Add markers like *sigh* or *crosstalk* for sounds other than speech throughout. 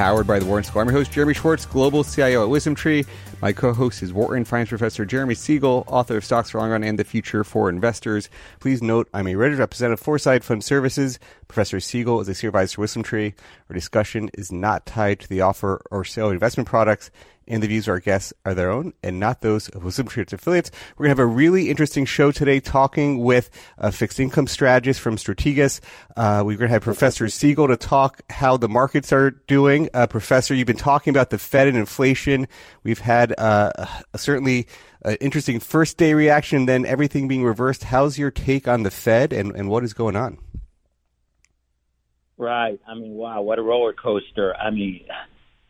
powered by the Wharton School. I'm your host, Jeremy Schwartz, Global CIO at WisdomTree. My co-host is Wharton Finance Professor Jeremy Siegel, author of Stocks for Long Run and the Future for Investors. Please note I'm a registered representative Foreside Fund Services. Professor Siegel is a senior advisor to WisdomTree. Our discussion is not tied to the offer or sale of investment products and the views of our guests are their own and not those of its affiliates. We're going to have a really interesting show today talking with a fixed income strategist from Strategas. Uh, we're going to have Professor Siegel to talk how the markets are doing. Uh, Professor, you've been talking about the Fed and inflation. We've had uh, certainly an interesting first day reaction, then everything being reversed. How's your take on the Fed and, and what is going on? Right. I mean, wow, what a roller coaster. I mean,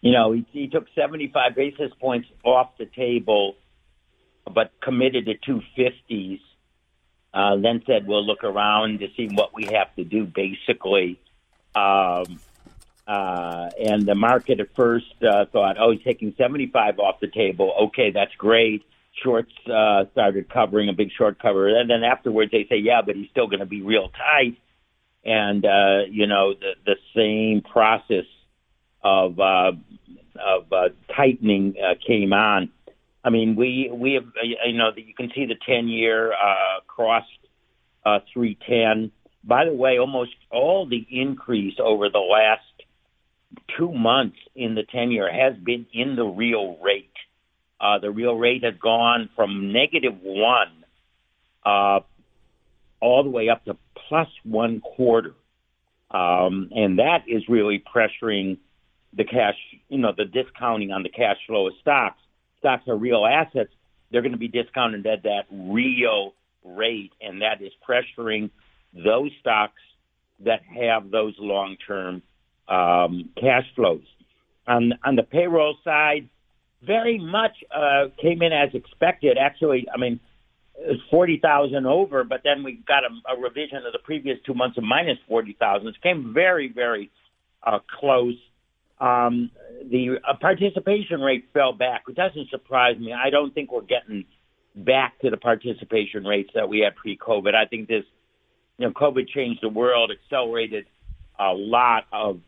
you know, he, he took 75 basis points off the table, but committed to 250s. Uh, then said we'll look around to see what we have to do, basically. Um, uh, and the market at first uh, thought, oh, he's taking 75 off the table. Okay, that's great. Shorts uh, started covering a big short cover, and then afterwards they say, yeah, but he's still going to be real tight. And uh, you know, the the same process of uh, of uh, tightening uh, came on. I mean, we we have uh, you know you can see the ten year uh, crossed uh, three ten. By the way, almost all the increase over the last two months in the ten year has been in the real rate. Uh, the real rate has gone from negative one uh, all the way up to plus one quarter, um, and that is really pressuring the cash, you know, the discounting on the cash flow of stocks. Stocks are real assets. They're going to be discounted at that real rate, and that is pressuring those stocks that have those long-term um, cash flows. On on the payroll side, very much uh, came in as expected. Actually, I mean, forty thousand over, but then we got a, a revision of the previous two months of minus forty thousand. It came very, very uh, close. Um, the uh, participation rate fell back, It doesn't surprise me. I don't think we're getting back to the participation rates that we had pre-COVID. I think this, you know, COVID changed the world, accelerated a lot of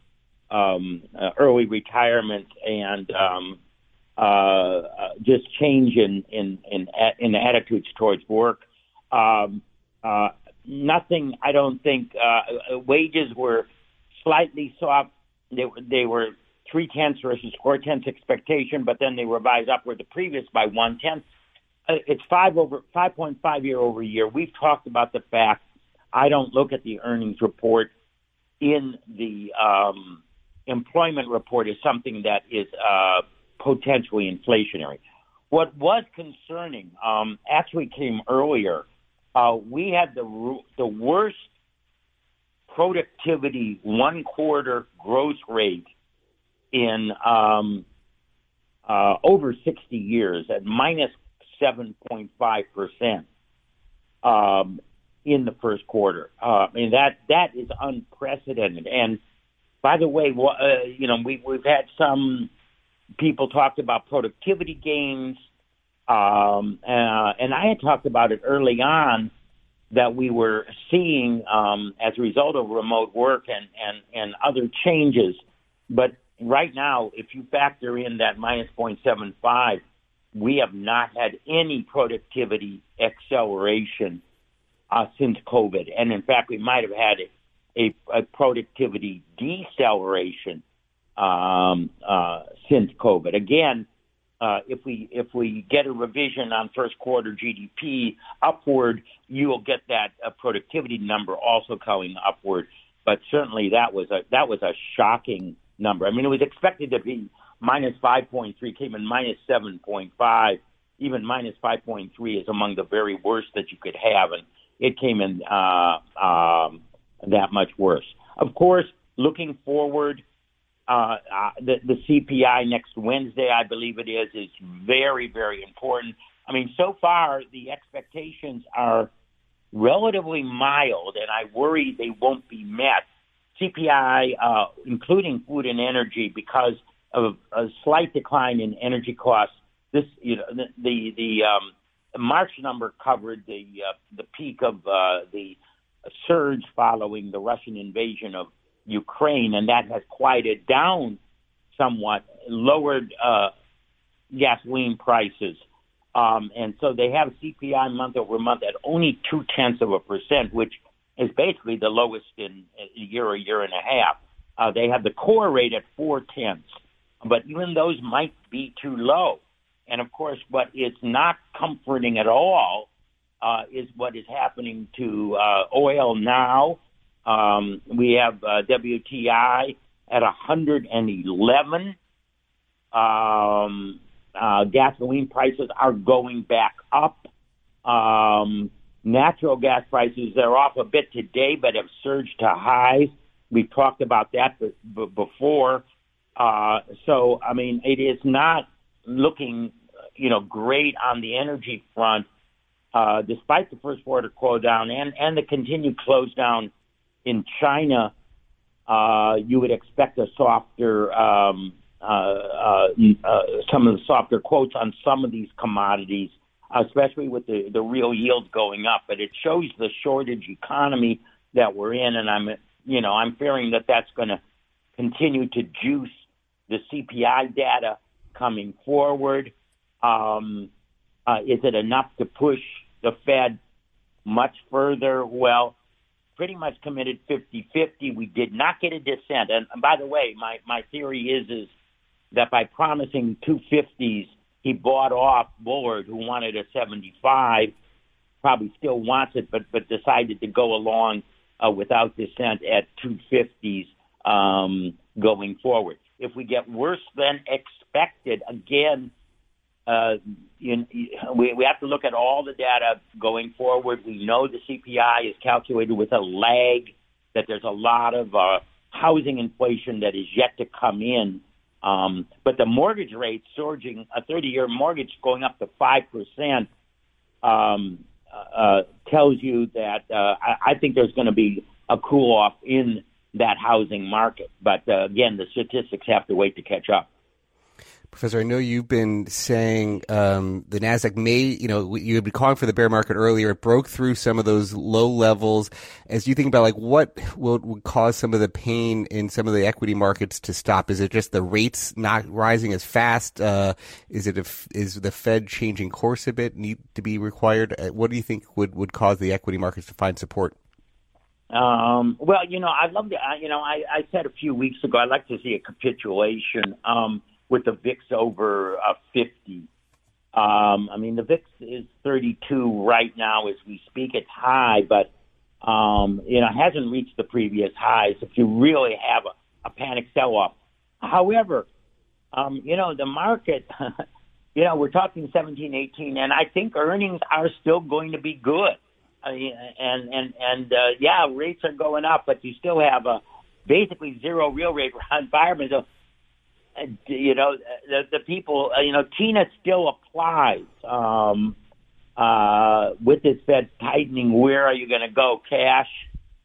um, uh, early retirement and um, uh, uh, just change in in in, in attitudes towards work. Um, uh, nothing. I don't think uh, wages were slightly soft. They, they were three tenths versus four tenths expectation, but then they revised upward the previous by one tenth. Uh, it's five over five point five year over year. We've talked about the fact I don't look at the earnings report in the um, employment report as something that is uh, potentially inflationary. What was concerning um, actually came earlier. Uh, we had the the worst productivity one quarter growth rate in um, uh, over 60 years at minus 7.5% um, in the first quarter. Uh, I mean, that, that is unprecedented. And by the way, uh, you know, we, we've had some people talked about productivity gains. Um, uh, and I had talked about it early on that we were seeing um, as a result of remote work and, and, and other changes. But right now, if you factor in that minus 0.75, we have not had any productivity acceleration uh, since COVID. And in fact, we might have had a, a productivity deceleration um, uh, since COVID. Again, uh, if we if we get a revision on first quarter GDP upward, you will get that uh, productivity number also coming upward. But certainly that was a that was a shocking number. I mean, it was expected to be minus 5.3, came in minus 7.5. Even minus 5.3 is among the very worst that you could have, and it came in uh, um, that much worse. Of course, looking forward, uh, uh, the, the CPI next Wednesday, I believe it is, is very, very important. I mean, so far the expectations are relatively mild, and I worry they won't be met. CPI, uh, including food and energy, because of a slight decline in energy costs. This, you know, the the, the um, March number covered the uh, the peak of uh, the surge following the Russian invasion of Ukraine, and that has quieted down somewhat, lowered uh, gasoline prices. Um, and so they have CPI month over month at only two tenths of a percent, which is basically the lowest in a year, a year and a half. Uh, they have the core rate at four tenths, but even those might be too low. And of course, what is not comforting at all uh, is what is happening to uh, oil now. Um, we have uh, WTI at 111. Um, uh, gasoline prices are going back up. Um, natural gas prices are off a bit today, but have surged to highs. We've talked about that b- before. Uh, so, I mean, it is not looking, you know, great on the energy front, uh, despite the first quarter close down and, and the continued close down in China. Uh, you would expect a softer um, uh, uh, uh, some of the softer quotes on some of these commodities, especially with the, the real yield going up. But it shows the shortage economy that we're in, and I'm, you know, I'm fearing that that's going to continue to juice the CPI data coming forward. Um, uh, is it enough to push the Fed much further? Well, pretty much committed 50-50. We did not get a dissent. And, and by the way, my, my theory is is that by promising 250s, he bought off Bullard, who wanted a 75, probably still wants it, but but decided to go along uh, without dissent at 250s um, going forward. If we get worse than expected, again, uh, you, we, we have to look at all the data going forward. We know the CPI is calculated with a lag, that there's a lot of uh, housing inflation that is yet to come in. Um, but the mortgage rate surging, a 30 year mortgage going up to 5%, um, uh, tells you that uh, I, I think there's going to be a cool off in that housing market. But uh, again, the statistics have to wait to catch up. Professor, I know you've been saying um, the Nasdaq may, you know, you had been calling for the bear market earlier. It broke through some of those low levels. As you think about like what will would cause some of the pain in some of the equity markets to stop? Is it just the rates not rising as fast? Uh, is it a, is the Fed changing course a bit need to be required? Uh, what do you think would would cause the equity markets to find support? Um, well, you know, I'd love to. You know, I, I said a few weeks ago I'd like to see a capitulation. Um, with the VIX over uh, 50. Um, I mean, the VIX is 32 right now as we speak. It's high, but um, you know, hasn't reached the previous highs. If you really have a, a panic sell-off, however, um, you know, the market, *laughs* you know, we're talking 17, 18, and I think earnings are still going to be good. I mean, and and and uh, yeah, rates are going up, but you still have a basically zero real rate *laughs* environment. So you know, the, the people, uh, you know, Tina still applies um, uh, with this Fed tightening. Where are you going to go? Cash,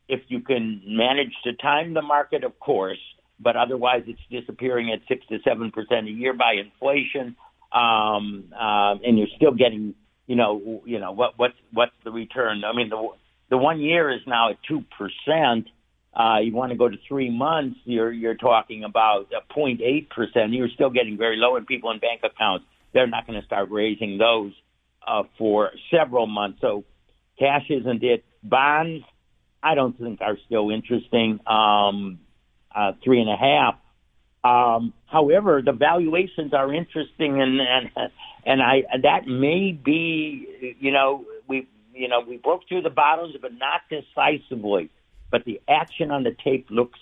if you can manage to time the market, of course, but otherwise it's disappearing at six to seven percent a year by inflation, um, uh, and you're still getting, you know, you know what what's what's the return? I mean, the the one year is now at two percent uh, you want to go to three months, you're you're talking about a 0.8 percent. You're still getting very low, and people in bank accounts they're not going to start raising those uh, for several months. So cash isn't it. Bonds, I don't think are still interesting. Um, uh, three and a half. Um, however, the valuations are interesting, and and and I that may be you know we you know we broke through the bottoms, but not decisively but the action on the tape looks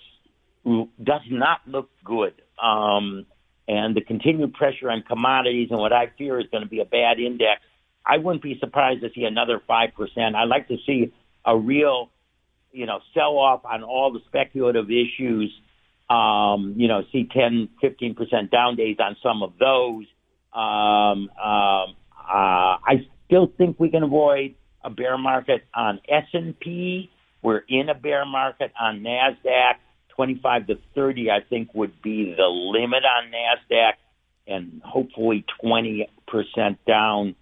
does not look good. Um, and the continued pressure on commodities and what I fear is going to be a bad index. I wouldn't be surprised to see another five percent. I'd like to see a real, you know, sell off on all the speculative issues um, you know, see 10, 15% down days on some of those. Um, um, uh, I still think we can avoid a bear market on S&P. We're in a bear market on NASDAQ. 25 to 30, I think, would be the limit on NASDAQ, and hopefully 20% down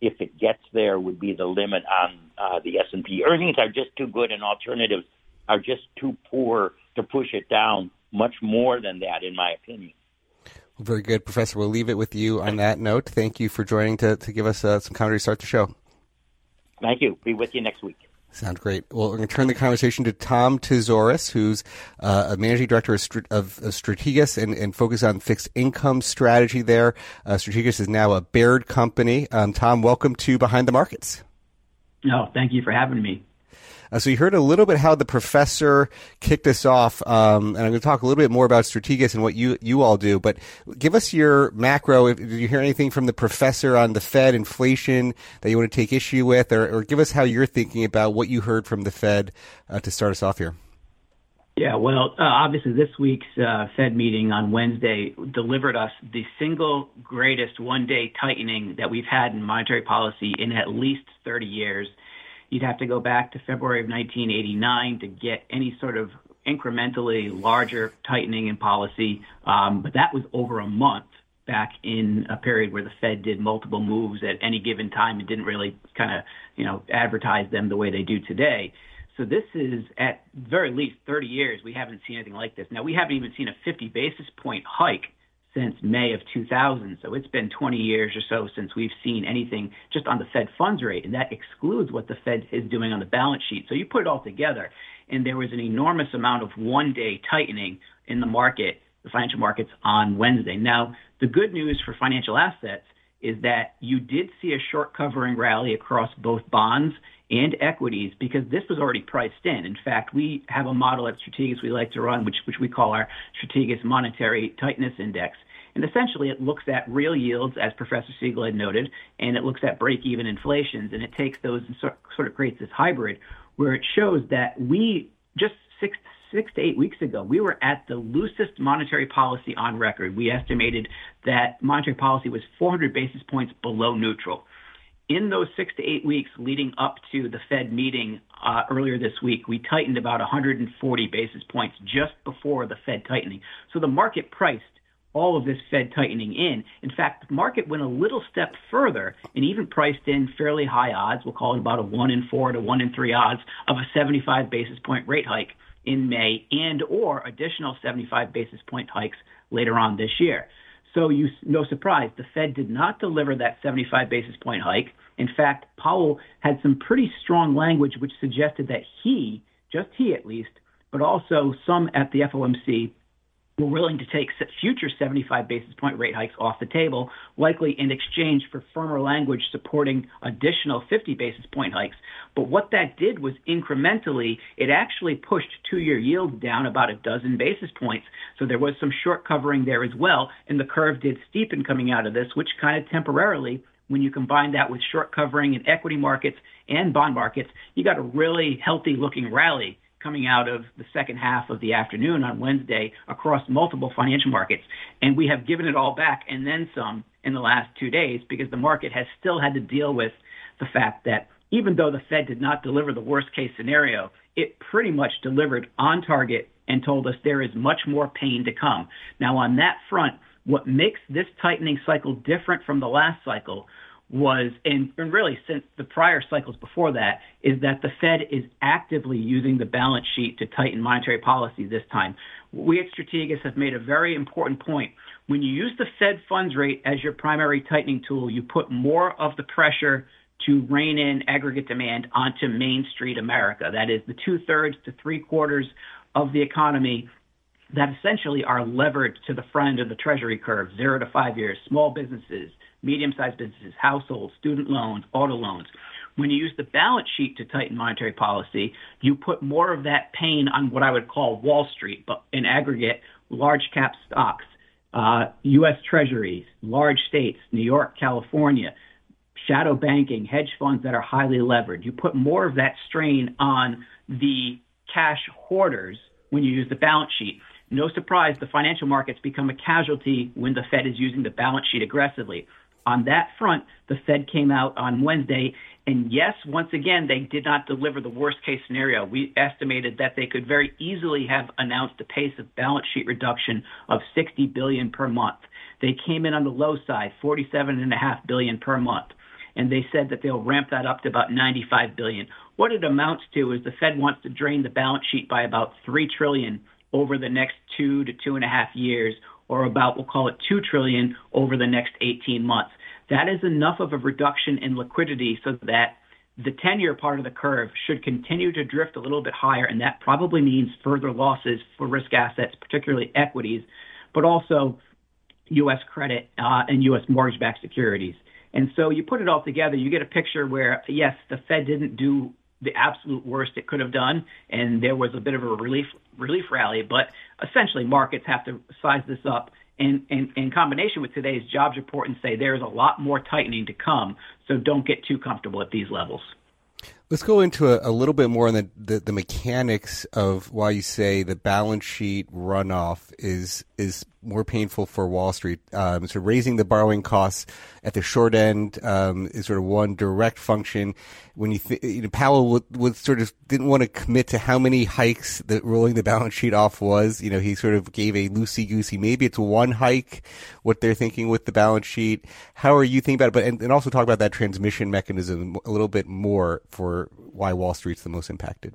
if it gets there would be the limit on uh, the S&P. Earnings are just too good and alternatives are just too poor to push it down much more than that, in my opinion. Very good, Professor. We'll leave it with you on that note. Thank you for joining to, to give us uh, some commentary to start the show. Thank you. Be with you next week. Sounds great. Well, we're going to turn the conversation to Tom Tzitzouris, who's uh, a managing director of, of, of Strategas and, and focus on fixed income strategy there. Uh, Strategas is now a Baird company. Um, Tom, welcome to Behind the Markets. No, oh, thank you for having me. Uh, so you heard a little bit how the professor kicked us off, um, and I'm going to talk a little bit more about Strategas and what you you all do. But give us your macro. Did you hear anything from the professor on the Fed inflation that you want to take issue with, or, or give us how you're thinking about what you heard from the Fed uh, to start us off here? Yeah, well, uh, obviously, this week's uh, Fed meeting on Wednesday delivered us the single greatest one day tightening that we've had in monetary policy in at least 30 years. You'd have to go back to February of 1989 to get any sort of incrementally larger tightening in policy. Um, but that was over a month back in a period where the Fed did multiple moves at any given time and didn't really kind of, you know, advertise them the way they do today. So this is at very least 30 years. We haven't seen anything like this. Now we haven't even seen a 50 basis point hike since May of 2000. So it's been 20 years or so since we've seen anything just on the Fed funds rate, and that excludes what the Fed is doing on the balance sheet. So you put it all together, and there was an enormous amount of one-day tightening in the market, the financial markets on Wednesday. Now, the good news for financial assets is that you did see a short covering rally across both bonds and equities because this was already priced in. In fact, we have a model at Strategas we like to run, which, which we call our Strategas Monetary Tightness Index. And essentially, it looks at real yields, as Professor Siegel had noted, and it looks at break-even inflations, and it takes those and sort of creates this hybrid where it shows that we just six six to eight weeks ago, we were at the loosest monetary policy on record. We estimated that monetary policy was 400 basis points below neutral. In those six to eight weeks leading up to the Fed meeting uh, earlier this week, we tightened about 140 basis points just before the Fed tightening. So the market priced all of this Fed tightening in. In fact, the market went a little step further and even priced in fairly high odds. We'll call it about a one in four to one in three odds of a 75 basis point rate hike in May and or additional 75 basis point hikes later on this year. So you, no surprise, the Fed did not deliver that 75 basis point hike. In fact, Powell had some pretty strong language which suggested that he, just he at least, but also some at the FOMC were willing to take future 75 basis point rate hikes off the table, likely in exchange for firmer language supporting additional 50 basis point hikes. But what that did was incrementally, it actually pushed two year yields down about a dozen basis points. So there was some short covering there as well. And the curve did steepen coming out of this, which kind of temporarily when you combine that with short covering in equity markets and bond markets, you got a really healthy looking rally coming out of the second half of the afternoon on Wednesday across multiple financial markets. And we have given it all back and then some in the last two days because the market has still had to deal with the fact that even though the Fed did not deliver the worst case scenario, it pretty much delivered on target and told us there is much more pain to come. Now, on that front, what makes this tightening cycle different from the last cycle was, and, and really since the prior cycles before that, is that the Fed is actively using the balance sheet to tighten monetary policy this time. We at Strategas have made a very important point. When you use the Fed funds rate as your primary tightening tool, you put more of the pressure to rein in aggregate demand onto Main Street America. That is the two thirds to three quarters of the economy that essentially are levered to the front of the treasury curve, zero to five years, small businesses, medium-sized businesses, households, student loans, auto loans. When you use the balance sheet to tighten monetary policy, you put more of that pain on what I would call Wall Street, but in aggregate, large cap stocks, uh, U.S. treasuries, large states, New York, California, shadow banking, hedge funds that are highly levered. You put more of that strain on the cash hoarders when you use the balance sheet. no surprise, the financial markets become a casualty when the Fed is using the balance sheet aggressively. On that front, the Fed came out on Wednesday, and yes, once again, they did not deliver the worst case scenario. We estimated that they could very easily have announced a pace of balance sheet reduction of 60 billion per month. They came in on the low side, 47.5 billion per month, and they said that they'll ramp that up to about 95 billion. What it amounts to is the Fed wants to drain the balance sheet by about three trillion over the next two to two and a half years, or about we'll call it two trillion over the next 18 months. That is enough of a reduction in liquidity so that the 10 year part of the curve should continue to drift a little bit higher, and that probably means further losses for risk assets, particularly equities, but also U.S. credit uh, and U.S. mortgage backed securities. And so you put it all together, you get a picture where, yes, the Fed didn't do the absolute worst it could have done, and there was a bit of a relief relief rally. But essentially, markets have to size this up in, in, in combination with today's jobs report and say there's a lot more tightening to come. So don't get too comfortable at these levels. Let's go into a, a little bit more on the, the, the, mechanics of why you say the balance sheet runoff is is more painful for Wall Street. Um, so raising the borrowing costs at the short end um, is sort of one direct function. When you, th- you know, Powell would, would, sort of didn't want to commit to how many hikes that rolling the balance sheet off was. You know, he sort of gave a loosey goosey. Maybe it's one hike. What they're thinking with the balance sheet. How are you thinking about it? But and, and also talk about that transmission mechanism a little bit more for why Wall Street's the most impacted.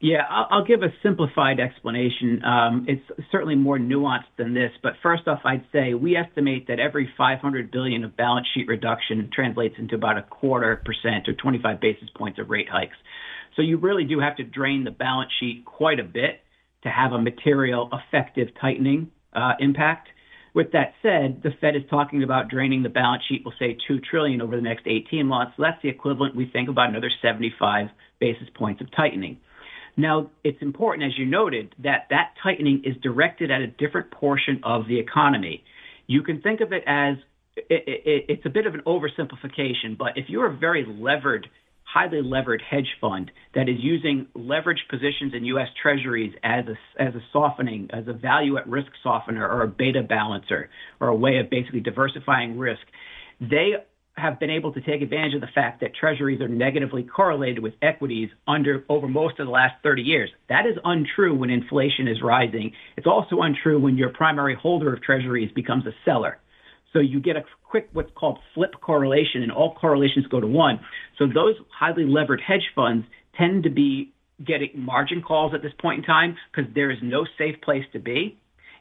Yeah, I'll, give a simplified explanation. Um, it's certainly more nuanced than this, but first off, I'd say we estimate that every 500 billion of balance sheet reduction translates into about a quarter percent or 25 basis points of rate hikes. So you really do have to drain the balance sheet quite a bit to have a material effective tightening uh, impact. With that said, the Fed is talking about draining the balance sheet, we'll say 2 trillion over the next 18 months. That's the equivalent, we think, about another 75 basis points of tightening. Now, it's important, as you noted, that that tightening is directed at a different portion of the economy. You can think of it as it, it, it's a bit of an oversimplification, but if you're a very levered highly levered hedge fund that is using leverage positions in U.S. Treasuries as a, as a softening, as a value at risk softener or a beta balancer or a way of basically diversifying risk. They have been able to take advantage of the fact that treasuries are negatively correlated with equities under over most of the last 30 years. That is untrue when inflation is rising. It's also untrue when your primary holder of treasuries becomes a seller. So you get a quick what's called flip correlation, and all correlations go to one. So those highly levered hedge funds tend to be getting margin calls at this point in time because there is no safe place to be.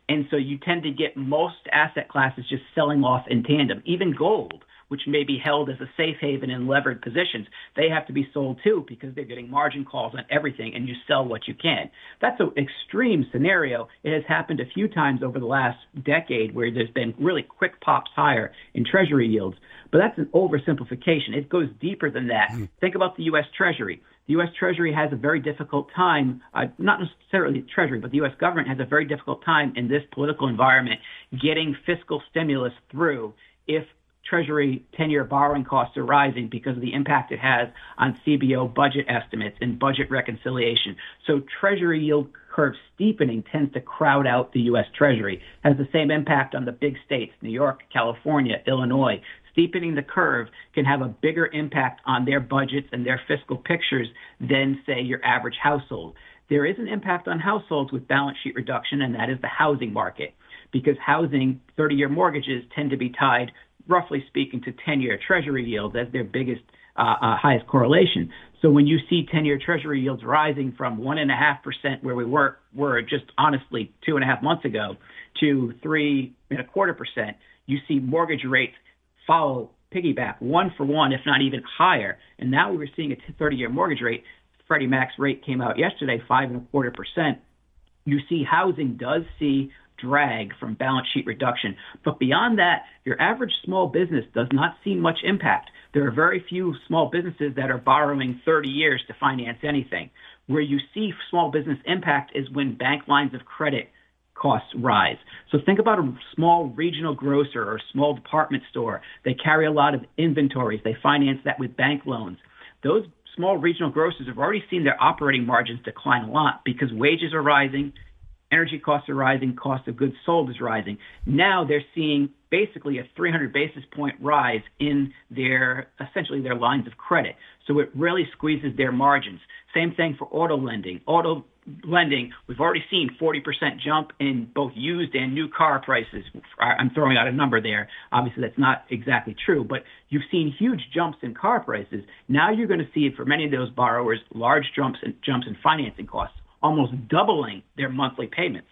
And so you tend to get most asset classes just selling off in tandem, even gold which may be held as a safe haven in levered positions, they have to be sold too because they're getting margin calls on everything and you sell what you can. That's an extreme scenario. It has happened a few times over the last decade where there's been really quick pops higher in treasury yields. But that's an oversimplification. It goes deeper than that. Mm. Think about the U.S. Treasury. The U.S. Treasury has a very difficult time, uh, not necessarily the Treasury, but the U.S. government has a very difficult time in this political environment getting fiscal stimulus through if Treasury 10 year borrowing costs are rising because of the impact it has on CBO budget estimates and budget reconciliation. So Treasury yield curve steepening tends to crowd out the U.S. Treasury, has the same impact on the big states, New York, California, Illinois. Steepening the curve can have a bigger impact on their budgets and their fiscal pictures than, say, your average household. There is an impact on households with balance sheet reduction, and that is the housing market because housing 30 year mortgages tend to be tied roughly speaking, to 10-year Treasury yields as their biggest, uh, uh, highest correlation. So when you see 10-year Treasury yields rising from one and a half percent, where we were were just honestly two and a half months ago, to three and a quarter percent, you see mortgage rates follow piggyback one for one, if not even higher. And now we were seeing a 30-year mortgage rate. Freddie Mac's rate came out yesterday, five and a quarter percent. You see housing does see drag from balance sheet reduction. But beyond that, your average small business does not see much impact. There are very few small businesses that are borrowing 30 years to finance anything. Where you see small business impact is when bank lines of credit costs rise. So think about a small regional grocer or small department store. They carry a lot of inventories. They finance that with bank loans. Those small regional grocers have already seen their operating margins decline a lot because wages are rising, energy costs are rising, cost of goods sold is rising. Now they're seeing basically a 300 basis point rise in their essentially their lines of credit. So it really squeezes their margins. Same thing for auto lending. Auto lending, we've already seen 40% jump in both used and new car prices. I'm throwing out a number there. Obviously, that's not exactly true, but you've seen huge jumps in car prices. Now you're going to see for many of those borrowers large jumps in, jumps in financing costs, almost doubling their monthly payments.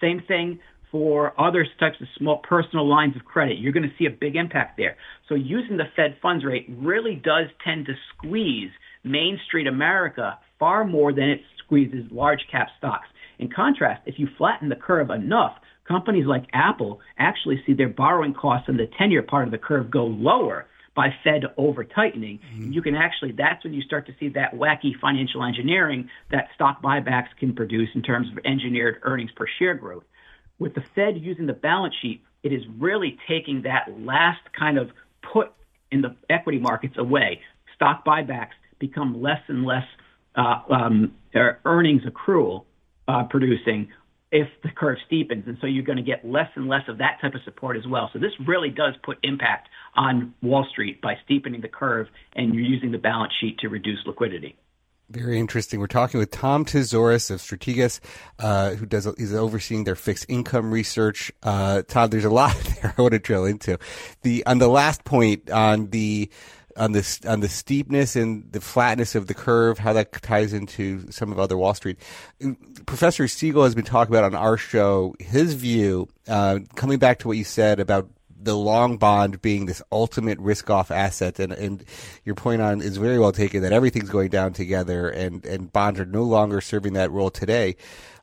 Same thing for other types of small personal lines of credit. You're going to see a big impact there. So using the Fed funds rate really does tend to squeeze Main Street America far more than it squeezes large cap stocks. In contrast, if you flatten the curve enough, companies like Apple actually see their borrowing costs in the 10 year part of the curve go lower by Fed over tightening. Mm-hmm. You can actually, that's when you start to see that wacky financial engineering that stock buybacks can produce in terms of engineered earnings per share growth. With the Fed using the balance sheet, it is really taking that last kind of put in the equity markets away. Stock buybacks become less and less uh, um, earnings accrual uh, producing if the curve steepens. And so you're going to get less and less of that type of support as well. So this really does put impact on Wall Street by steepening the curve and you're using the balance sheet to reduce liquidity. Very interesting. We're talking with Tom Tzitzouris of Strategas, uh, who does is overseeing their fixed income research. Uh, Tom, there's a lot *laughs* there I want to drill into. The on the last point on the on the on the steepness and the flatness of the curve, how that ties into some of other Wall Street. Professor Siegel has been talking about on our show his view, uh, coming back to what you said about the long bond being this ultimate risk off asset and, and your point on is very well taken that everything's going down together and, and bonds are no longer serving that role today.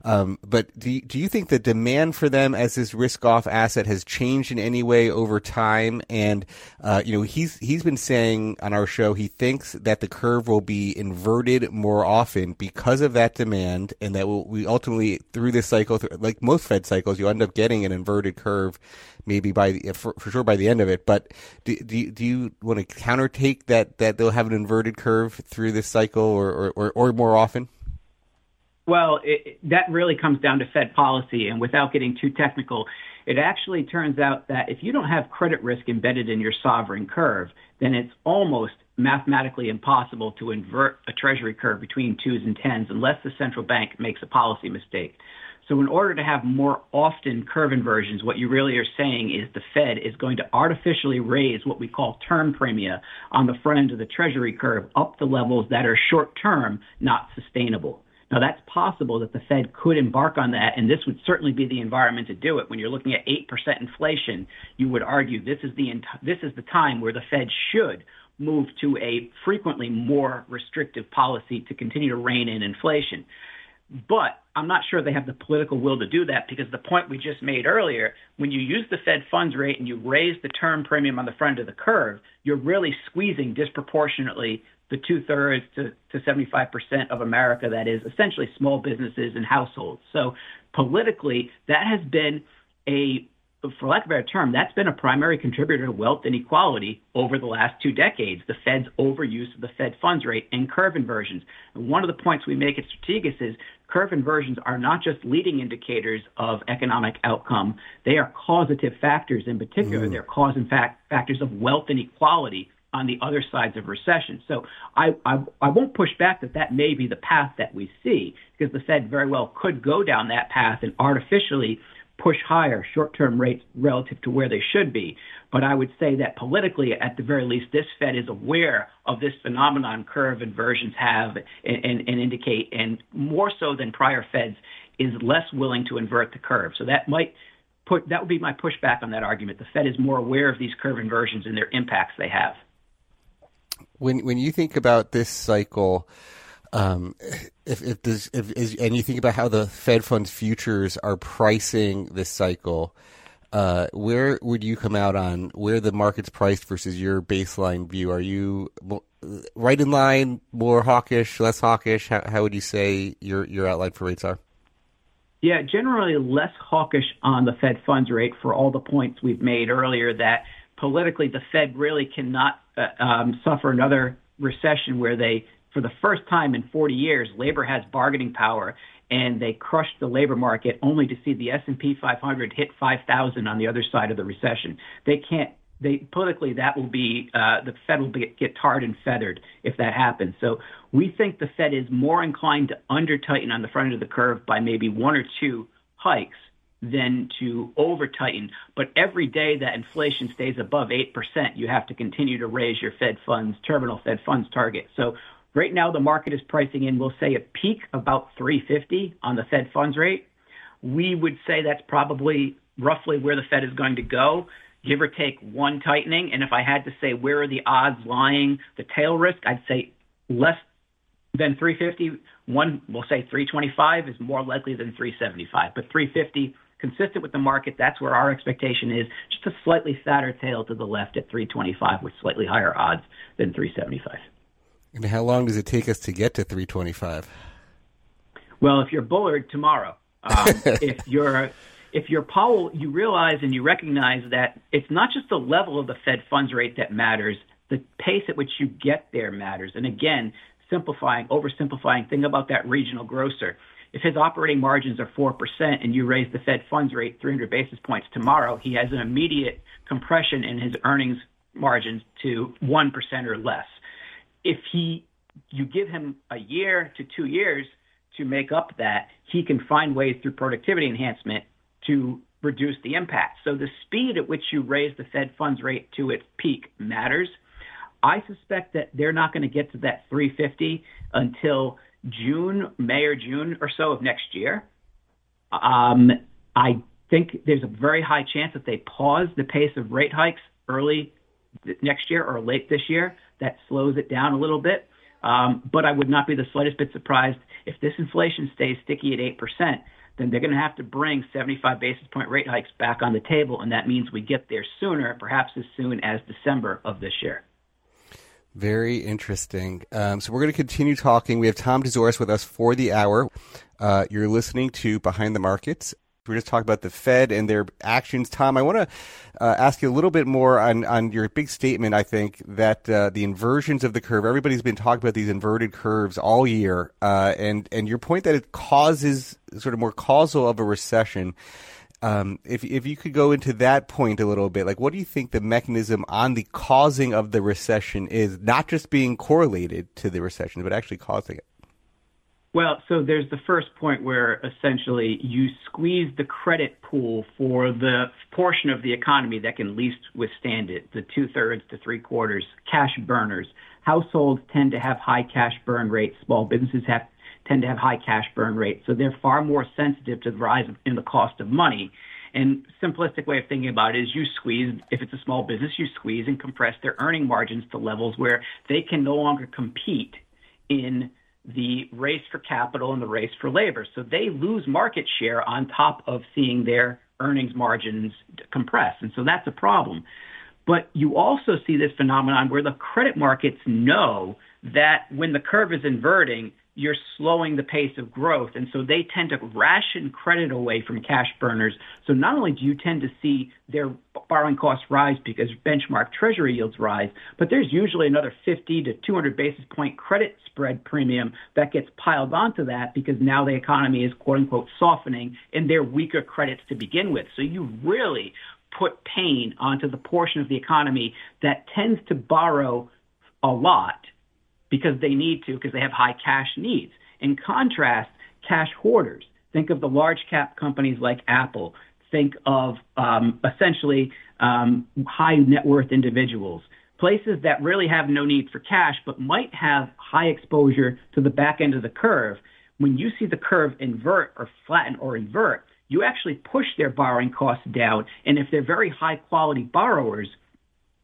Um, but do you, do you think the demand for them as this risk off asset has changed in any way over time? And uh, you know, he's he's been saying on our show he thinks that the curve will be inverted more often because of that demand, and that we'll, ultimately through this cycle, like most Fed cycles, you end up getting an inverted curve maybe by the, for, for sure by the end of it. But do, do, you, do you want to countertake that, that they'll have an inverted curve through this cycle or, or, or more often? Well, it, that really comes down to Fed policy. And without getting too technical, it actually turns out that if you don't have credit risk embedded in your sovereign curve, then it's almost mathematically impossible to invert a treasury curve between twos and tens unless the central bank makes a policy mistake. So in order to have more often curve inversions, what you really are saying is the Fed is going to artificially raise what we call term premia on the front end of the treasury curve up to levels that are short term, not sustainable. Now, that's possible that the Fed could embark on that, and this would certainly be the environment to do it. When you're looking at 8% inflation, you would argue this is the this is the time where the Fed should move to a frequently more restrictive policy to continue to rein in inflation. But I'm not sure they have the political will to do that because the point we just made earlier, when you use the Fed funds rate and you raise the term premium on the front of the curve, you're really squeezing disproportionately the two thirds to, to 75% of America that is essentially small businesses and households. So politically, that has been a for lack of a better term, that's been a primary contributor to wealth inequality over the last two decades, the Fed's overuse of the Fed funds rate and curve inversions. And one of the points we make at Strategas is curve inversions are not just leading indicators of economic outcome, they are causative factors. In particular, mm. they're cause and fact factors of wealth inequality on the other sides of recession. So I, I, I won't push back that that may be the path that we see because the Fed very well could go down that path and artificially push higher short-term rates relative to where they should be. But I would say that politically, at the very least, this Fed is aware of this phenomenon curve inversions have and, and, and indicate, and more so than prior Feds, is less willing to invert the curve. So that might put that would be my pushback on that argument. The Fed is more aware of these curve inversions and their impacts they have when when you think about this cycle, um, if if, this, if and you think about how the Fed funds futures are pricing this cycle, uh, where would you come out on where the market's priced versus your baseline view? Are you right in line, more hawkish, less hawkish? How, how would you say your your outline for rates are? Yeah, generally less hawkish on the Fed funds rate for all the points we've made earlier that politically the Fed really cannot um, suffer another recession where they, for the first time in 40 years, labor has bargaining power and they crushed the labor market only to see the S&P 500 hit 5,000 on the other side of the recession. They can't they politically that will be uh, the Fed will be, get tarred and feathered if that happens. So we think the Fed is more inclined to under tighten on the front end of the curve by maybe one or two hikes than to over tighten. But every day that inflation stays above 8%, you have to continue to raise your Fed funds, terminal Fed funds target. So right now the market is pricing in, we'll say a peak about 350 on the Fed funds rate. We would say that's probably roughly where the Fed is going to go, give or take one tightening. And if I had to say where are the odds lying, the tail risk, I'd say less than 350. One, we'll say 325 is more likely than 375, but 350 consistent with the market. That's where our expectation is. Just a slightly fatter tail to the left at 325 with slightly higher odds than 375. And how long does it take us to get to 325? Well, if you're Bullard tomorrow, um, *laughs* if you're if you're Powell, you realize and you recognize that it's not just the level of the Fed funds rate that matters. The pace at which you get there matters. And again, simplifying, oversimplifying, think about that regional grocer if his operating margins are 4% and you raise the Fed funds rate 300 basis points tomorrow, he has an immediate compression in his earnings margins to 1% or less. If he you give him a year to 2 years to make up that, he can find ways through productivity enhancement to reduce the impact. So the speed at which you raise the Fed funds rate to its peak matters. I suspect that they're not going to get to that 350 until June, May or June or so of next year. Um, I think there's a very high chance that they pause the pace of rate hikes early next year or late this year. That slows it down a little bit. Um, but I would not be the slightest bit surprised if this inflation stays sticky at 8%, then they're going to have to bring 75 basis point rate hikes back on the table. And that means we get there sooner, perhaps as soon as December of this year. Very interesting. Um, so we're going to continue talking. We have Tom Tzitzouris with us for the hour. Uh, you're listening to Behind the Markets. We're just talking about the Fed and their actions. Tom, I want to uh, ask you a little bit more on, on your big statement, I think, that uh, the inversions of the curve, everybody's been talking about these inverted curves all year, uh, and, and your point that it causes sort of more causal of a recession. Um, if if you could go into that point a little bit, like what do you think the mechanism on the causing of the recession is? Not just being correlated to the recession, but actually causing it. Well, so there's the first point where essentially you squeeze the credit pool for the portion of the economy that can least withstand it, the two thirds to three quarters, cash burners. Households tend to have high cash burn rates. Small businesses have tend to have high cash burn rates. So they're far more sensitive to the rise in the cost of money. And simplistic way of thinking about it is you squeeze, if it's a small business, you squeeze and compress their earning margins to levels where they can no longer compete in the race for capital and the race for labor. So they lose market share on top of seeing their earnings margins compress. And so that's a problem. But you also see this phenomenon where the credit markets know that when the curve is inverting, you're slowing the pace of growth. And so they tend to ration credit away from cash burners. So not only do you tend to see their borrowing costs rise because benchmark treasury yields rise, but there's usually another 50 to 200 basis point credit spread premium that gets piled onto that because now the economy is quote unquote softening and they're weaker credits to begin with. So you really put pain onto the portion of the economy that tends to borrow a lot because they need to, because they have high cash needs. In contrast, cash hoarders, think of the large cap companies like Apple, think of um, essentially um, high net worth individuals, places that really have no need for cash but might have high exposure to the back end of the curve. When you see the curve invert or flatten or invert, you actually push their borrowing costs down. And if they're very high quality borrowers,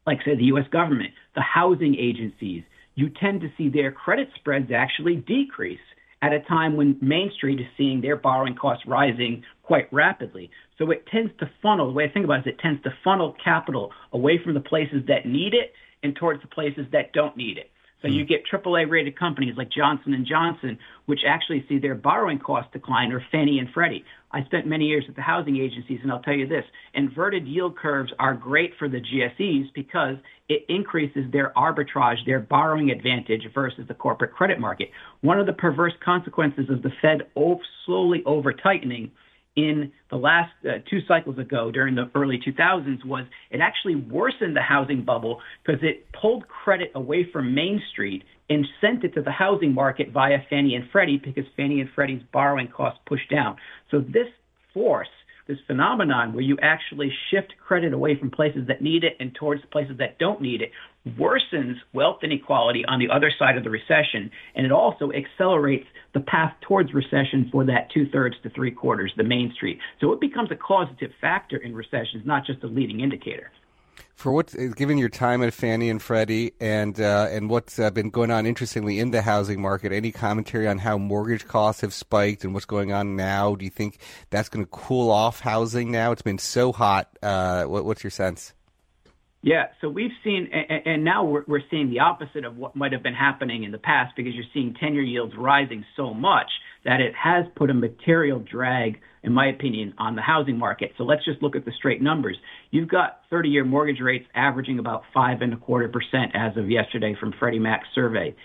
like say the U.S. government, the housing agencies, you tend to see their credit spreads actually decrease at a time when Main Street is seeing their borrowing costs rising quite rapidly. So it tends to funnel, the way I think about it is it tends to funnel capital away from the places that need it and towards the places that don't need it. So you hmm. get AAA rated companies like Johnson and Johnson, which actually see their borrowing costs decline, or Fannie and Freddie. I spent many years at the housing agencies, and I'll tell you this: inverted yield curves are great for the GSEs because it increases their arbitrage, their borrowing advantage versus the corporate credit market. One of the perverse consequences of the Fed slowly over tightening in the last uh, two cycles ago during the early 2000s was it actually worsened the housing bubble because it pulled credit away from Main Street and sent it to the housing market via Fannie and Freddie because Fannie and Freddie's borrowing costs pushed down. So this force this phenomenon where you actually shift credit away from places that need it and towards places that don't need it worsens wealth inequality on the other side of the recession, and it also accelerates the path towards recession for that two thirds to three quarters, the Main Street. So it becomes a causative factor in recessions, not just a leading indicator for what's given your time at Fannie and Freddie and uh, and what's uh, been going on interestingly in the housing market. Any commentary on how mortgage costs have spiked and what's going on now? Do you think that's going to cool off housing now? It's been so hot. Uh, what, what's your sense? Yeah, so we've seen, and now we're, seeing the opposite of what might have been happening in the past because you're seeing 10 year yields rising so much that it has put a material drag, in my opinion, on the housing market. So let's just look at the straight numbers. You've got 30 year mortgage rates averaging about five and a quarter percent as of yesterday from Freddie Mac's survey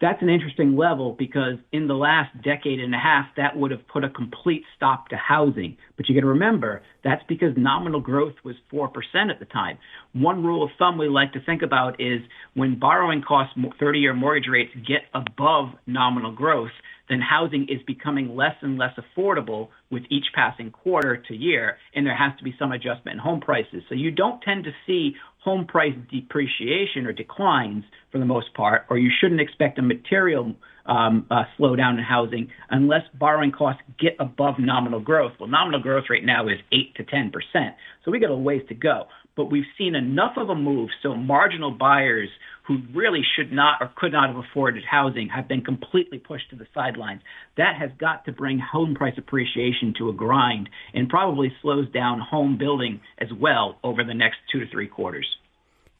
that's an interesting level because in the last decade and a half, that would have put a complete stop to housing. But you got to remember, that's because nominal growth was 4% at the time. One rule of thumb we like to think about is when borrowing costs, 30 year mortgage rates get above nominal growth, then housing is becoming less and less affordable with each passing quarter to year, and there has to be some adjustment in home prices. So you don't tend to see home price depreciation or declines for the most part, or you shouldn't expect a material um, uh, slowdown in housing unless borrowing costs get above nominal growth. Well, nominal growth right now is 8 to 10 percent, so we got a ways to go. But we've seen enough of a move so marginal buyers who really should not or could not have afforded housing have been completely pushed to the sidelines. That has got to bring home price appreciation to a grind and probably slows down home building as well over the next two to three quarters.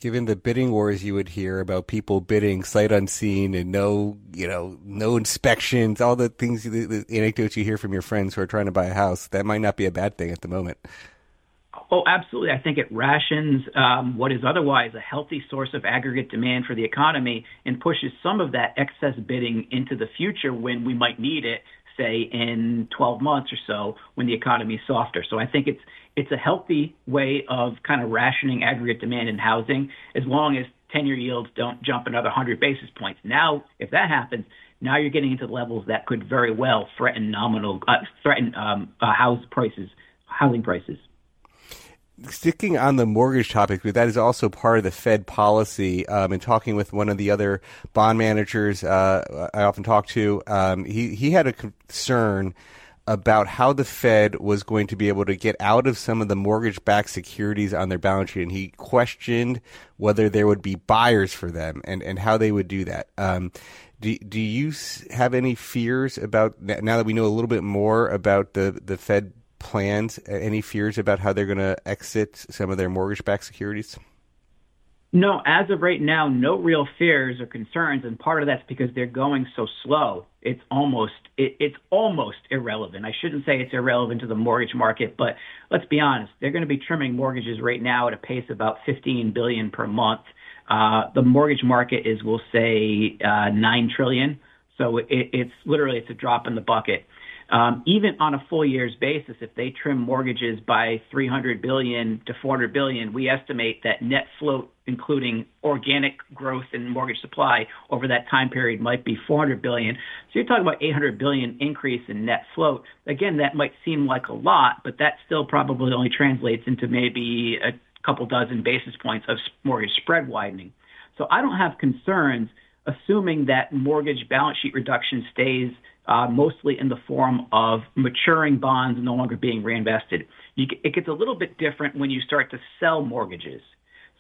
Given the bidding wars you would hear about people bidding sight unseen and no, you know, no inspections, all the things, the, the anecdotes you hear from your friends who are trying to buy a house, that might not be a bad thing at the moment. Oh, absolutely. I think it rations um, what is otherwise a healthy source of aggregate demand for the economy and pushes some of that excess bidding into the future when we might need it, say in 12 months or so when the economy is softer. So I think it's it's a healthy way of kind of rationing aggregate demand in housing as long as 10-year yields don't jump another 100 basis points. Now, if that happens, now you're getting into levels that could very well threaten nominal uh, threaten um, uh, house prices, housing prices sticking on the mortgage topic, but that is also part of the Fed policy. Um, and talking with one of the other bond managers uh, I often talk to, um, he he had a concern about how the Fed was going to be able to get out of some of the mortgage-backed securities on their balance sheet, and he questioned whether there would be buyers for them and, and how they would do that. Um, do, do you have any fears about now that we know a little bit more about the, the Fed plans? Any fears about how they're going to exit some of their mortgage-backed securities? No, as of right now, no real fears or concerns, and part of that's because they're going so slow. It's almost it, it's almost irrelevant. I shouldn't say it's irrelevant to the mortgage market, but let's be honest, they're going to be trimming mortgages right now at a pace of about 15 billion per month. Uh, the mortgage market is, we'll say, uh, nine trillion. So it, it's literally it's a drop in the bucket. Um, even on a full year's basis, if they trim mortgages by 300 billion to 400 billion, we estimate that net float, including organic growth in mortgage supply over that time period, might be 400 billion. So you're talking about 800 billion increase in net float. Again, that might seem like a lot, but that still probably only translates into maybe a couple dozen basis points of mortgage spread widening. So I don't have concerns assuming that mortgage balance sheet reduction stays Uh, mostly in the form of maturing bonds no longer being reinvested. It gets a little bit different when you start to sell mortgages.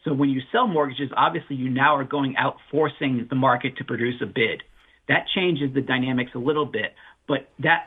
So when you sell mortgages, obviously you now are going out forcing the market to produce a bid. That changes the dynamics a little bit, but that,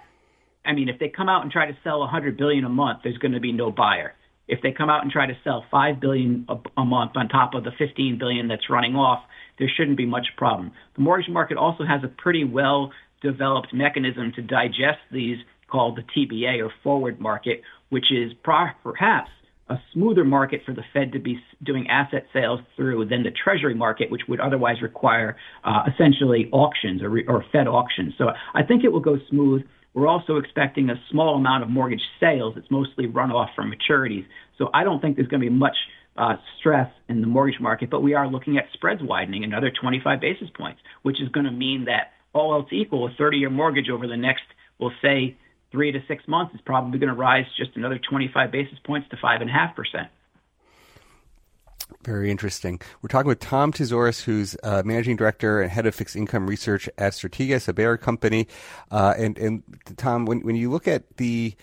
I mean, if they come out and try to sell 100 billion a month, there's going to be no buyer. if they come out and try to sell five billion a, a month on top of the 15 billion that's running off, there shouldn't be much problem. The mortgage market also has a pretty well developed mechanism to digest these called the TBA or forward market, which is perhaps a smoother market for the Fed to be doing asset sales through than the Treasury market, which would otherwise require uh, essentially auctions or, or Fed auctions. So I think it will go smooth. We're also expecting a small amount of mortgage sales. It's mostly runoff from maturities. So I don't think there's going to be much uh, stress in the mortgage market, but we are looking at spreads widening another 25 basis points, which is going to mean that all else equal, a 30 year mortgage over the next, we'll say, three to six months is probably going to rise just another 25 basis points to 5.5%. Very interesting. We're talking with Tom Tzitzouris, who's uh, managing director and head of fixed income research at Strategas, a Baird company. Uh, and, and Tom, when, when you look at the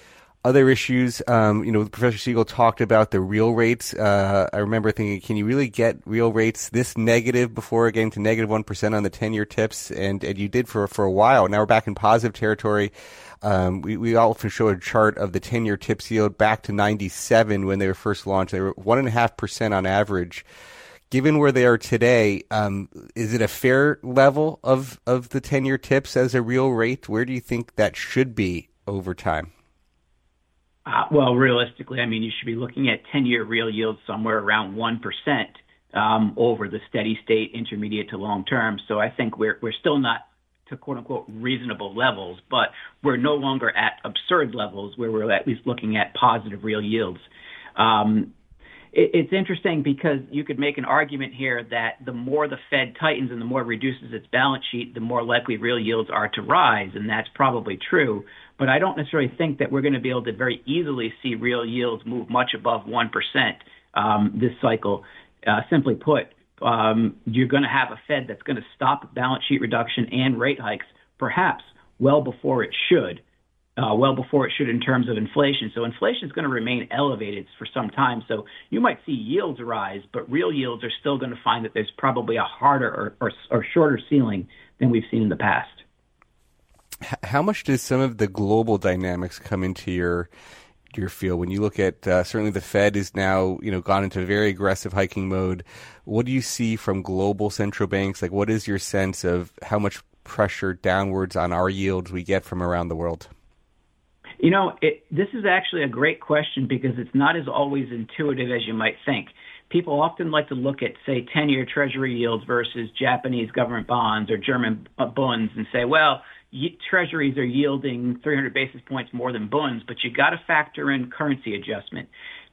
other issues, um, you know, Professor Siegel talked about the real rates. Uh, I remember thinking, can you really get real rates this negative before getting to negative 1 on the 10 year TIPS? And, and you did for, for a while. Now we're back in positive territory. Um, we, we often show a chart of the 10 year TIPS yield back to 97 when they were first launched. They were 1.5% on average. Given where they are today, um, is it a fair level of, of the 10 year TIPS as a real rate? Where do you think that should be over time? Uh, well, realistically, I mean, you should be looking at 10-year real yields somewhere around 1% um, over the steady state, intermediate to long term. So I think we're we're still not to quote unquote reasonable levels, but we're no longer at absurd levels where we're at least looking at positive real yields. Um, it, it's interesting because you could make an argument here that the more the Fed tightens and the more it reduces its balance sheet, the more likely real yields are to rise, and that's probably true but I don't necessarily think that we're going to be able to very easily see real yields move much above 1% um, this cycle. Uh, simply put, um, you're going to have a Fed that's going to stop balance sheet reduction and rate hikes, perhaps well before it should, uh, well before it should in terms of inflation. So inflation is going to remain elevated for some time. So you might see yields rise, but real yields are still going to find that there's probably a harder or, or, or shorter ceiling than we've seen in the past how much does some of the global dynamics come into your your field when you look at uh, certainly the Fed is now you know gone into very aggressive hiking mode. What do you see from global central banks? Like, what is your sense of how much pressure downwards on our yields we get from around the world? You know, it, this is actually a great question because it's not as always intuitive as you might think. People often like to look at, say, 10 year Treasury yields versus Japanese government bonds or German uh, bonds and say, well, treasuries are yielding 300 basis points more than bonds, but you got to factor in currency adjustment.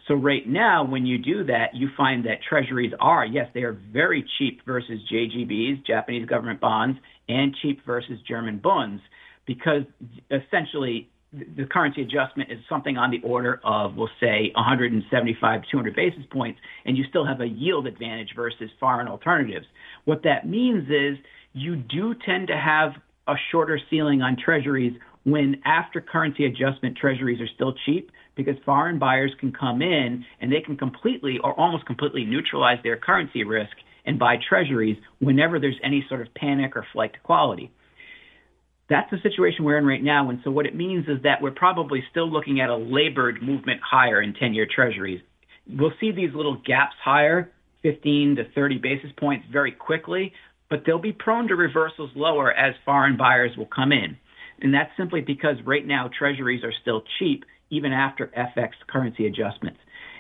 So right now, when you do that, you find that treasuries are, yes, they are very cheap versus JGBs, Japanese government bonds, and cheap versus German bonds, because essentially the currency adjustment is something on the order of, we'll say, 175, 200 basis points, and you still have a yield advantage versus foreign alternatives. What that means is you do tend to have a shorter ceiling on treasuries when after currency adjustment treasuries are still cheap because foreign buyers can come in and they can completely or almost completely neutralize their currency risk and buy treasuries whenever there's any sort of panic or flight to quality. That's the situation we're in right now. And so what it means is that we're probably still looking at a labored movement higher in 10 year treasuries. We'll see these little gaps higher, 15 to 30 basis points very quickly, but they'll be prone to reversals lower as foreign buyers will come in. And that's simply because right now treasuries are still cheap even after FX currency adjustments.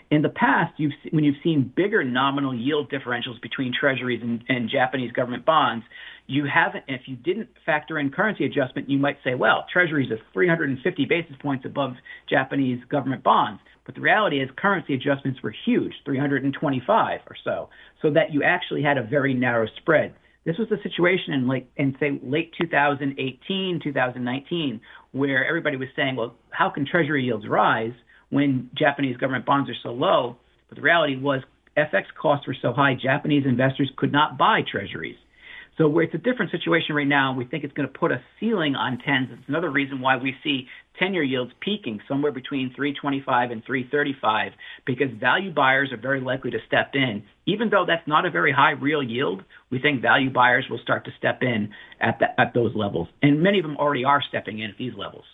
In the past, you've, when you've seen bigger nominal yield differentials between treasuries and, and Japanese government bonds, you haven't, if you didn't factor in currency adjustment, you might say, well, treasuries are 350 basis points above Japanese government bonds. But the reality is currency adjustments were huge, 325 or so, so that you actually had a very narrow spread. This was the situation in like in say late 2018, 2019, where everybody was saying, well, how can Treasury yields rise when Japanese government bonds are so low? But the reality was FX costs were so high, Japanese investors could not buy Treasuries. So where it's a different situation right now. We think it's going to put a ceiling on 10s. It's another reason why we see 10-year yields peaking somewhere between 325 and 335 because value buyers are very likely to step in. Even though that's not a very high real yield, we think value buyers will start to step in at, the, at those levels. And many of them already are stepping in at these levels.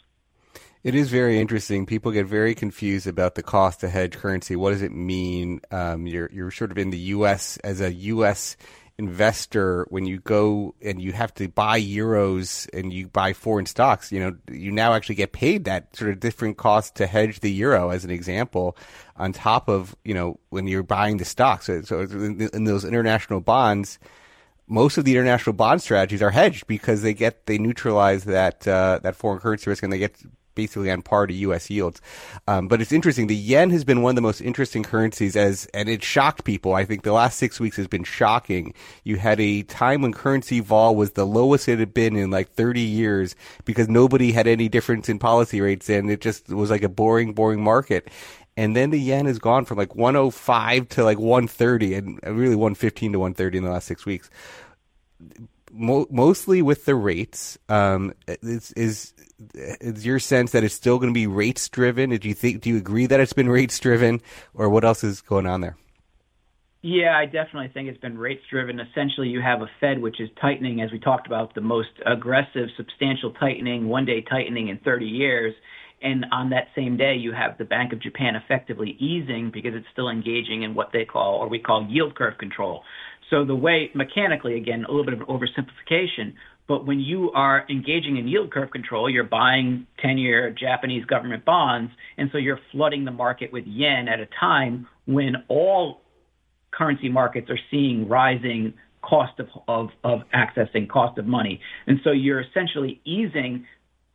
It is very interesting. People get very confused about the cost to hedge currency. What does it mean? Um, you're you're sort of in the U.S. as a U.S. investor when you go and you have to buy euros and you buy foreign stocks. You know, you now actually get paid that sort of different cost to hedge the euro, as an example, on top of you know when you're buying the stocks. So, so in, those international bonds most of the international bond strategies are hedged because they get they neutralize that uh, that foreign currency risk and they get basically on par to U.S. yields. Um, but it's interesting. The yen has been one of the most interesting currencies as, and it shocked people. I think the last six weeks has been shocking. You had a time when currency vol was the lowest it had been in like 30 years because nobody had any difference in policy rates and it just was like a boring, boring market. And then the yen has gone from like 105 to like 130 and really 115 to 130 in the last six weeks. Mo- mostly with the rates, um, is, is is your sense that it's still going to be rates driven? Do you think? Do you agree that it's been rates driven, or what else is going on there? Yeah, I definitely think it's been rates driven. Essentially, you have a Fed which is tightening, as we talked about, the most aggressive, substantial tightening, one day tightening in 30 years. And on that same day, you have the Bank of Japan effectively easing because it's still engaging in what they call, or we call yield curve control. So the way mechanically, again, a little bit of oversimplification, but when you are engaging in yield curve control, you're buying 10 year Japanese government bonds. And so you're flooding the market with yen at a time when all currency markets are seeing rising cost of, of, of accessing cost of money. And so you're essentially easing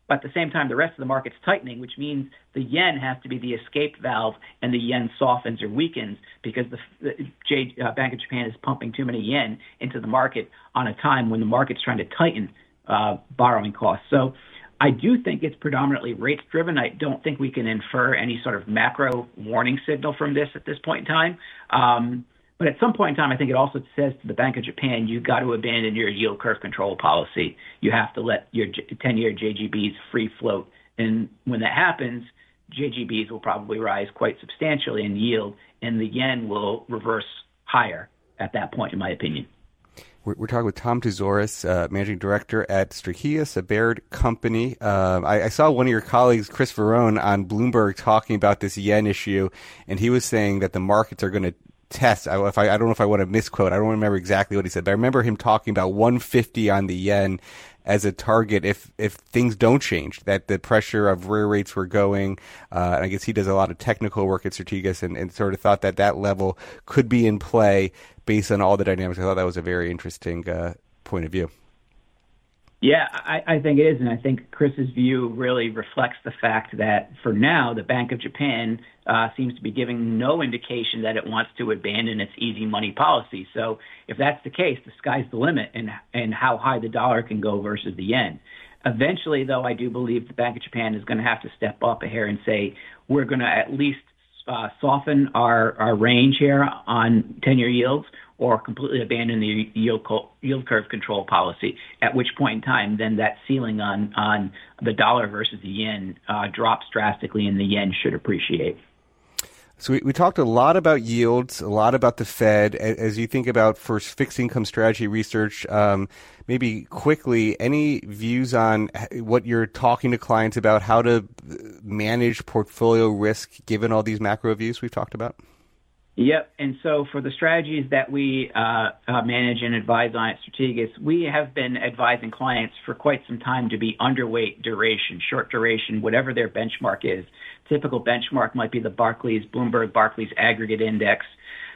but at the same time, the rest of the market's tightening, which means the yen has to be the escape valve, and the yen softens or weakens because the, the J, uh, Bank of Japan is pumping too many yen into the market on a time when the market's trying to tighten uh, borrowing costs. So I do think it's predominantly rates driven. I don't think we can infer any sort of macro warning signal from this at this point in time. Um, but at some point in time, I think it also says to the Bank of Japan, you've got to abandon your yield curve control policy. You have to let your 10 year JGBs free float. And when that happens, JGBs will probably rise quite substantially in yield, and the yen will reverse higher at that point, in my opinion. We're, talking with Tom Tzitzouris, uh, managing director at Strategas, a Baird company. Uh, I, I, saw one of your colleagues, Chris Verone, on Bloomberg talking about this yen issue, and he was saying that the markets are going to test. I, if I, I don't know if I want to misquote. I don't remember exactly what he said, but I remember him talking about 150 on the yen as a target if if things don't change. That the pressure of where rates were going. Uh, and I guess he does a lot of technical work at Strategas, and, and sort of thought that that level could be in play based on all the dynamics. I thought that was a very interesting uh, point of view. Yeah, I, I think it is, and I think Chris's view really reflects the fact that for now, the Bank of Japan uh, seems to be giving no indication that it wants to abandon its easy money policy. So, if that's the case, the sky's the limit, and and how high the dollar can go versus the yen. Eventually, though, I do believe the Bank of Japan is going to have to step up here and say we're going to at least uh, soften our, our range here on 10-year yields or completely abandon the yield, curve control policy, at which point in time then that ceiling on, the dollar versus the yen uh, drops drastically and the yen should appreciate. So we, we talked a lot about yields, a lot about the Fed. As you think about first fixed income strategy research, um, maybe quickly, any views on what you're talking to clients about how to manage portfolio risk given all these macro views we've talked about? Yep. And so for the strategies that we uh, uh, manage and advise on at Strategas, we have been advising clients for quite some time to be underweight duration, short duration, whatever their benchmark is. Typical benchmark might be the Barclays, Bloomberg Barclays Aggregate Index,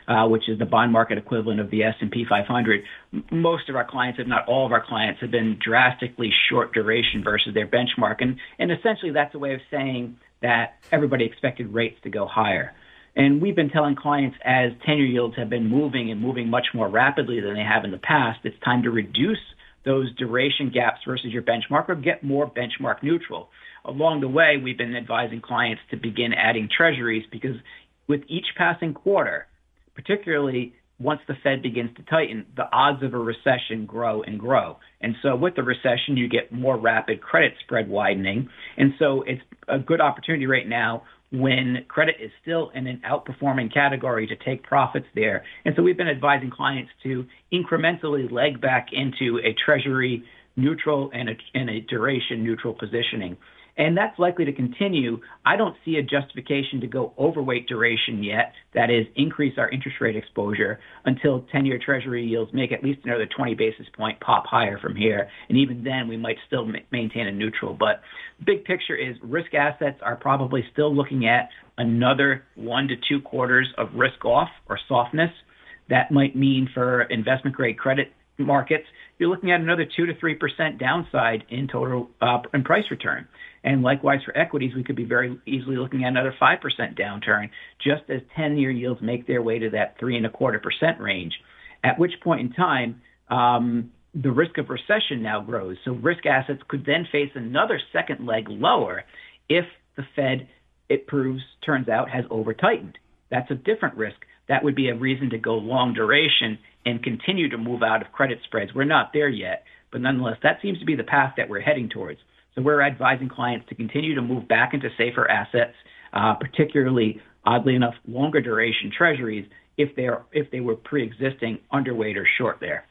uh, which is the bond market equivalent of the S&P 500. Most of our clients, if not all of our clients, have been drastically short duration versus their benchmark. And, and essentially that's a way of saying that everybody expected rates to go higher. And we've been telling clients as 10-year yields have been moving and moving much more rapidly than they have in the past, it's time to reduce those duration gaps versus your benchmark or get more benchmark neutral. Along the way, we've been advising clients to begin adding treasuries because with each passing quarter, particularly once the Fed begins to tighten, the odds of a recession grow and grow. And so with the recession, you get more rapid credit spread widening. And so it's a good opportunity right now when credit is still in an outperforming category to take profits there. And so we've been advising clients to incrementally leg back into a treasury neutral and a, and a duration neutral positioning. And that's likely to continue. I don't see a justification to go overweight duration yet, that is, increase our interest rate exposure until 10 year Treasury yields make at least another 20 basis point pop higher from here. And even then, we might still maintain a neutral. But big picture is risk assets are probably still looking at another one to two quarters of risk off or softness. That might mean for investment grade credit markets, you're looking at another two to three percent downside in total uh, in price return. And likewise for equities, we could be very easily looking at another 5% downturn just as 10 year yields make their way to that three and a quarter percent range. At which point in time, um, the risk of recession now grows. So risk assets could then face another second leg lower if the Fed, it proves, turns out, has over tightened. That's a different risk. That would be a reason to go long duration and continue to move out of credit spreads. We're not there yet, but nonetheless, that seems to be the path that we're heading towards. So we're advising clients to continue to move back into safer assets, uh, particularly, oddly enough, longer duration treasuries if they are if they were pre-existing underweight or short there.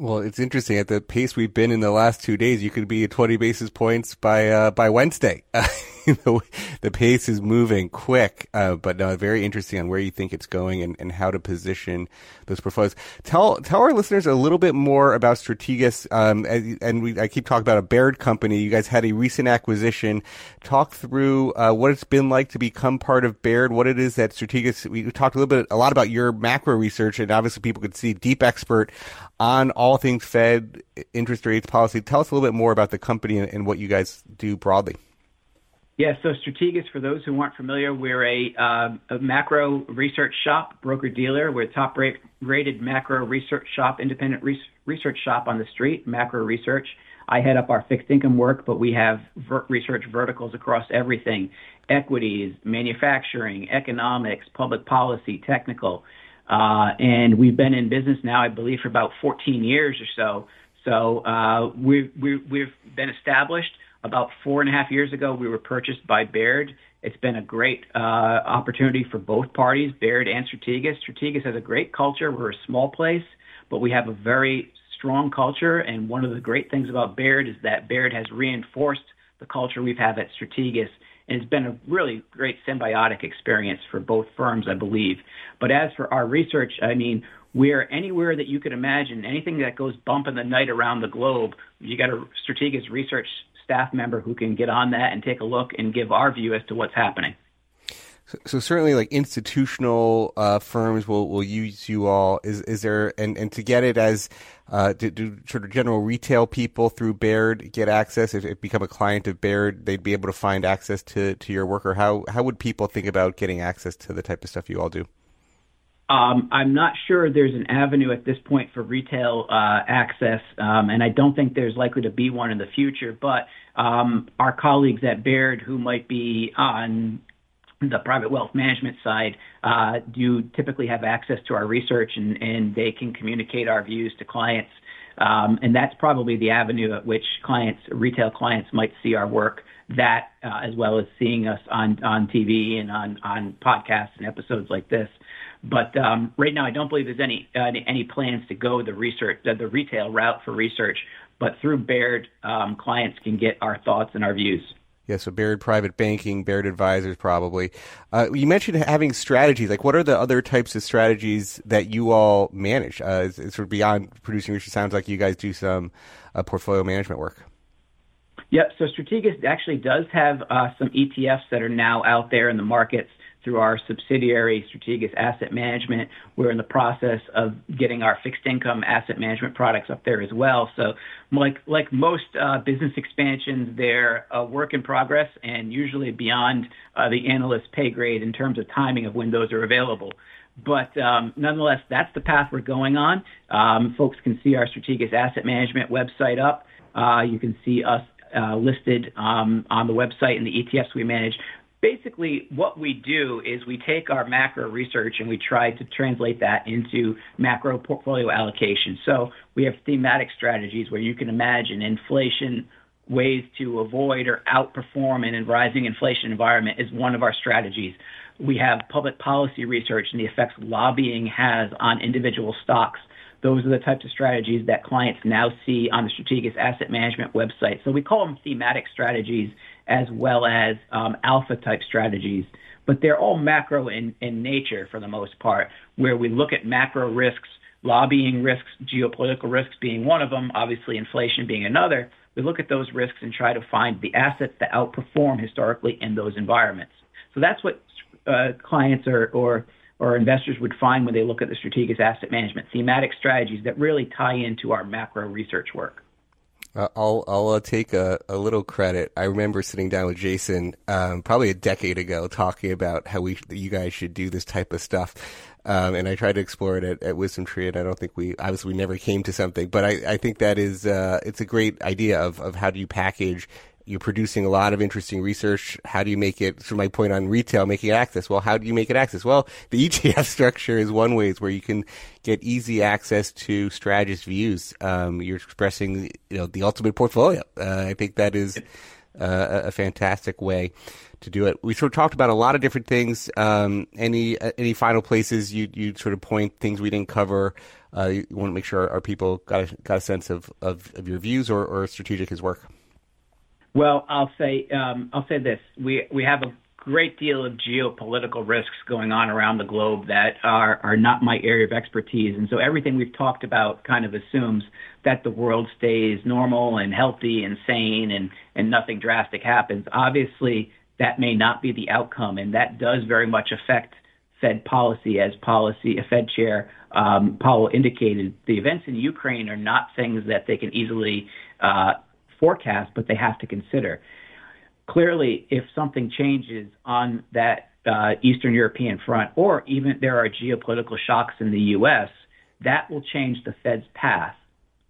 Well, it's interesting at the pace we've been in the last two days. You could be at 20 basis points by uh, by Wednesday. *laughs* the pace is moving quick, uh, but no, very interesting on where you think it's going and, and how to position those portfolios. Tell tell our listeners a little bit more about Strategas. Um, and, and we, I keep talking about a Baird company. You guys had a recent acquisition. Talk through uh, what it's been like to become part of Baird. What it is that Strategas. We talked a little bit, a lot about your macro research, and obviously people could see deep expert on all things Fed, interest rates, policy. Tell us a little bit more about the company and, and what you guys do broadly. Yeah, so Strategas, for those who aren't familiar, we're a, uh, a macro research shop, broker dealer. We're a top rate, rated macro research shop, independent re- research shop on the street, macro research. I head up our fixed income work, but we have ver- research verticals across everything equities, manufacturing, economics, public policy, technical. Uh, and we've been in business now, I believe, for about 14 years or so. So uh, we've, we've been established. About four and a half years ago, we were purchased by Baird. It's been a great uh, opportunity for both parties, Baird and Strategas. Strategas has a great culture. We're a small place, but we have a very strong culture. And one of the great things about Baird is that Baird has reinforced the culture we've had at Strategas and it's been a really great symbiotic experience for both firms, I believe. But as for our research, I mean, we're anywhere that you could imagine, anything that goes bump in the night around the globe, you got a Strategas research staff member who can get on that and take a look and give our view as to what's happening. So, so certainly, like institutional uh, firms will, will use you all. Is is there and, and to get it as uh, do, do, sort of general retail people through Baird get access? If, if become a client of Baird, they'd be able to find access to, to your work, or how how would people think about getting access to the type of stuff you all do? Um, I'm not sure there's an avenue at this point for retail uh, access, um, and I don't think there's likely to be one in the future. But um, our colleagues at Baird, who might be on the private wealth management side uh, do typically have access to our research and, they can communicate our views to clients. Um, and that's probably the avenue at which clients, retail clients, might see our work. That, uh, as well as seeing us on TV and on on podcasts and episodes like this. But um, right now, I don't believe there's any any plans to go the research the, the retail route for research. But through Baird, um, clients can get our thoughts and our views. Yeah, so Baird Private Banking, Baird Advisors, probably. Uh, you mentioned having strategies. Like, what are the other types of strategies that you all manage? Uh, it's, sort of beyond producing research. Sounds like you guys do some uh, portfolio management work. Yep. So Strategas actually does have uh, some ETFs that are now out there in the markets through our subsidiary, Strategas Asset Management. We're in the process of getting our fixed income asset management products up there as well. So, like like most uh, business expansions, they're a work in progress and usually beyond uh, the analyst pay grade in terms of timing of when those are available. But um, nonetheless, that's the path we're going on. Um, folks can see our Strategas Asset Management website up. Uh, you can see us uh, listed um, on the website and the ETFs we manage basically what we do is we take our macro research and we try to translate that into macro portfolio allocation. So we have thematic strategies where you can imagine inflation ways to avoid or outperform in a rising inflation environment is one of our strategies. We have public policy research and the effects lobbying has on individual stocks. Those are the types of strategies that clients now see on the Strategas Asset Management website. So we call them thematic strategies as well as um, alpha type strategies. But they're all macro in, in nature for the most part, where we look at macro risks, lobbying risks, geopolitical risks being one of them, obviously inflation being another. We look at those risks and try to find the assets that outperform historically in those environments. So that's what uh, clients or, or or investors would find when they look at the Strategas asset management thematic strategies that really tie into our macro research work. Uh, I'll I'll uh, take a, a little credit. I remember sitting down with Jason um, probably a decade ago talking about how we you guys should do this type of stuff, um, and I tried to explore it at, at WisdomTree, and I don't think we obviously we never came to something. But I, I think that is uh, it's a great idea of of how do you package you're producing a lot of interesting research. How do you make it, to my point on retail, making access? Well, how do you make it access? Well, the *laughs* ETF structure is one way where you can get easy access to strategist views. Um, you're expressing, you know, the ultimate portfolio. Uh, I think that is uh, a fantastic way to do it. We sort of talked about a lot of different things. Um, any uh, any final places you you sort of point things we didn't cover? Uh, you want to make sure our people got a, got a sense of, of, of your views or, or Strategas's work. Well, I'll say um, I'll say this: we we have a great deal of geopolitical risks going on around the globe that are are not my area of expertise, and so everything we've talked about kind of assumes that the world stays normal and healthy and sane, and and nothing drastic happens. Obviously, that may not be the outcome, and that does very much affect Fed policy, as policy a Fed chair um, Powell indicated. The events in Ukraine are not things that they can easily uh, forecast, but they have to consider. Clearly, if something changes on that uh, Eastern European front, or even there are geopolitical shocks in the U.S., that will change the Fed's path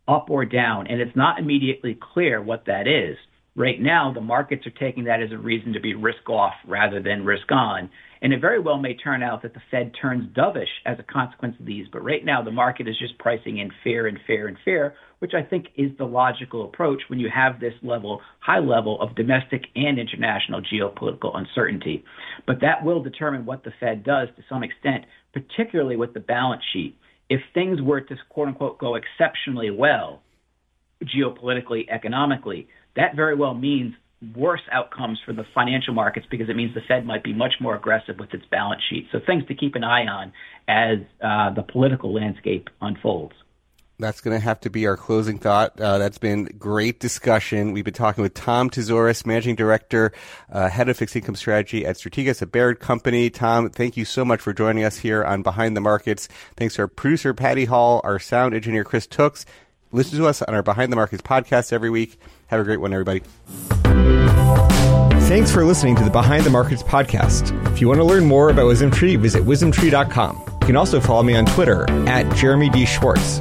up or down. And it's not immediately clear what that is. Right now, the markets are taking that as a reason to be risk off rather than risk on. And it very well may turn out that the Fed turns dovish as a consequence of these. But right now, the market is just pricing in fear and fear and fear, which I think is the logical approach when you have this level, high level of domestic and international geopolitical uncertainty. But that will determine what the Fed does to some extent, particularly with the balance sheet. If things were to quote unquote go exceptionally well, geopolitically, economically, that very well means worse outcomes for the financial markets because it means the Fed might be much more aggressive with its balance sheet. So things to keep an eye on as uh, the political landscape unfolds. That's going to have to be our closing thought. Uh, that's been great discussion. We've been talking with Tom Tzitzouris, Managing Director, uh, Head of Fixed Income Strategy at Strategas, a Baird company. Tom, thank you so much for joining us here on Behind the Markets. Thanks to our producer, Patty Hall, our sound engineer, Chris Tooks. Listen to us on our Behind the Markets podcast every week. Have a great one, everybody. Thanks for listening to the Behind the Markets podcast. If you want to learn more about WisdomTree, visit wisdomtree.com. You can also follow me on Twitter at Jeremy D. Schwartz.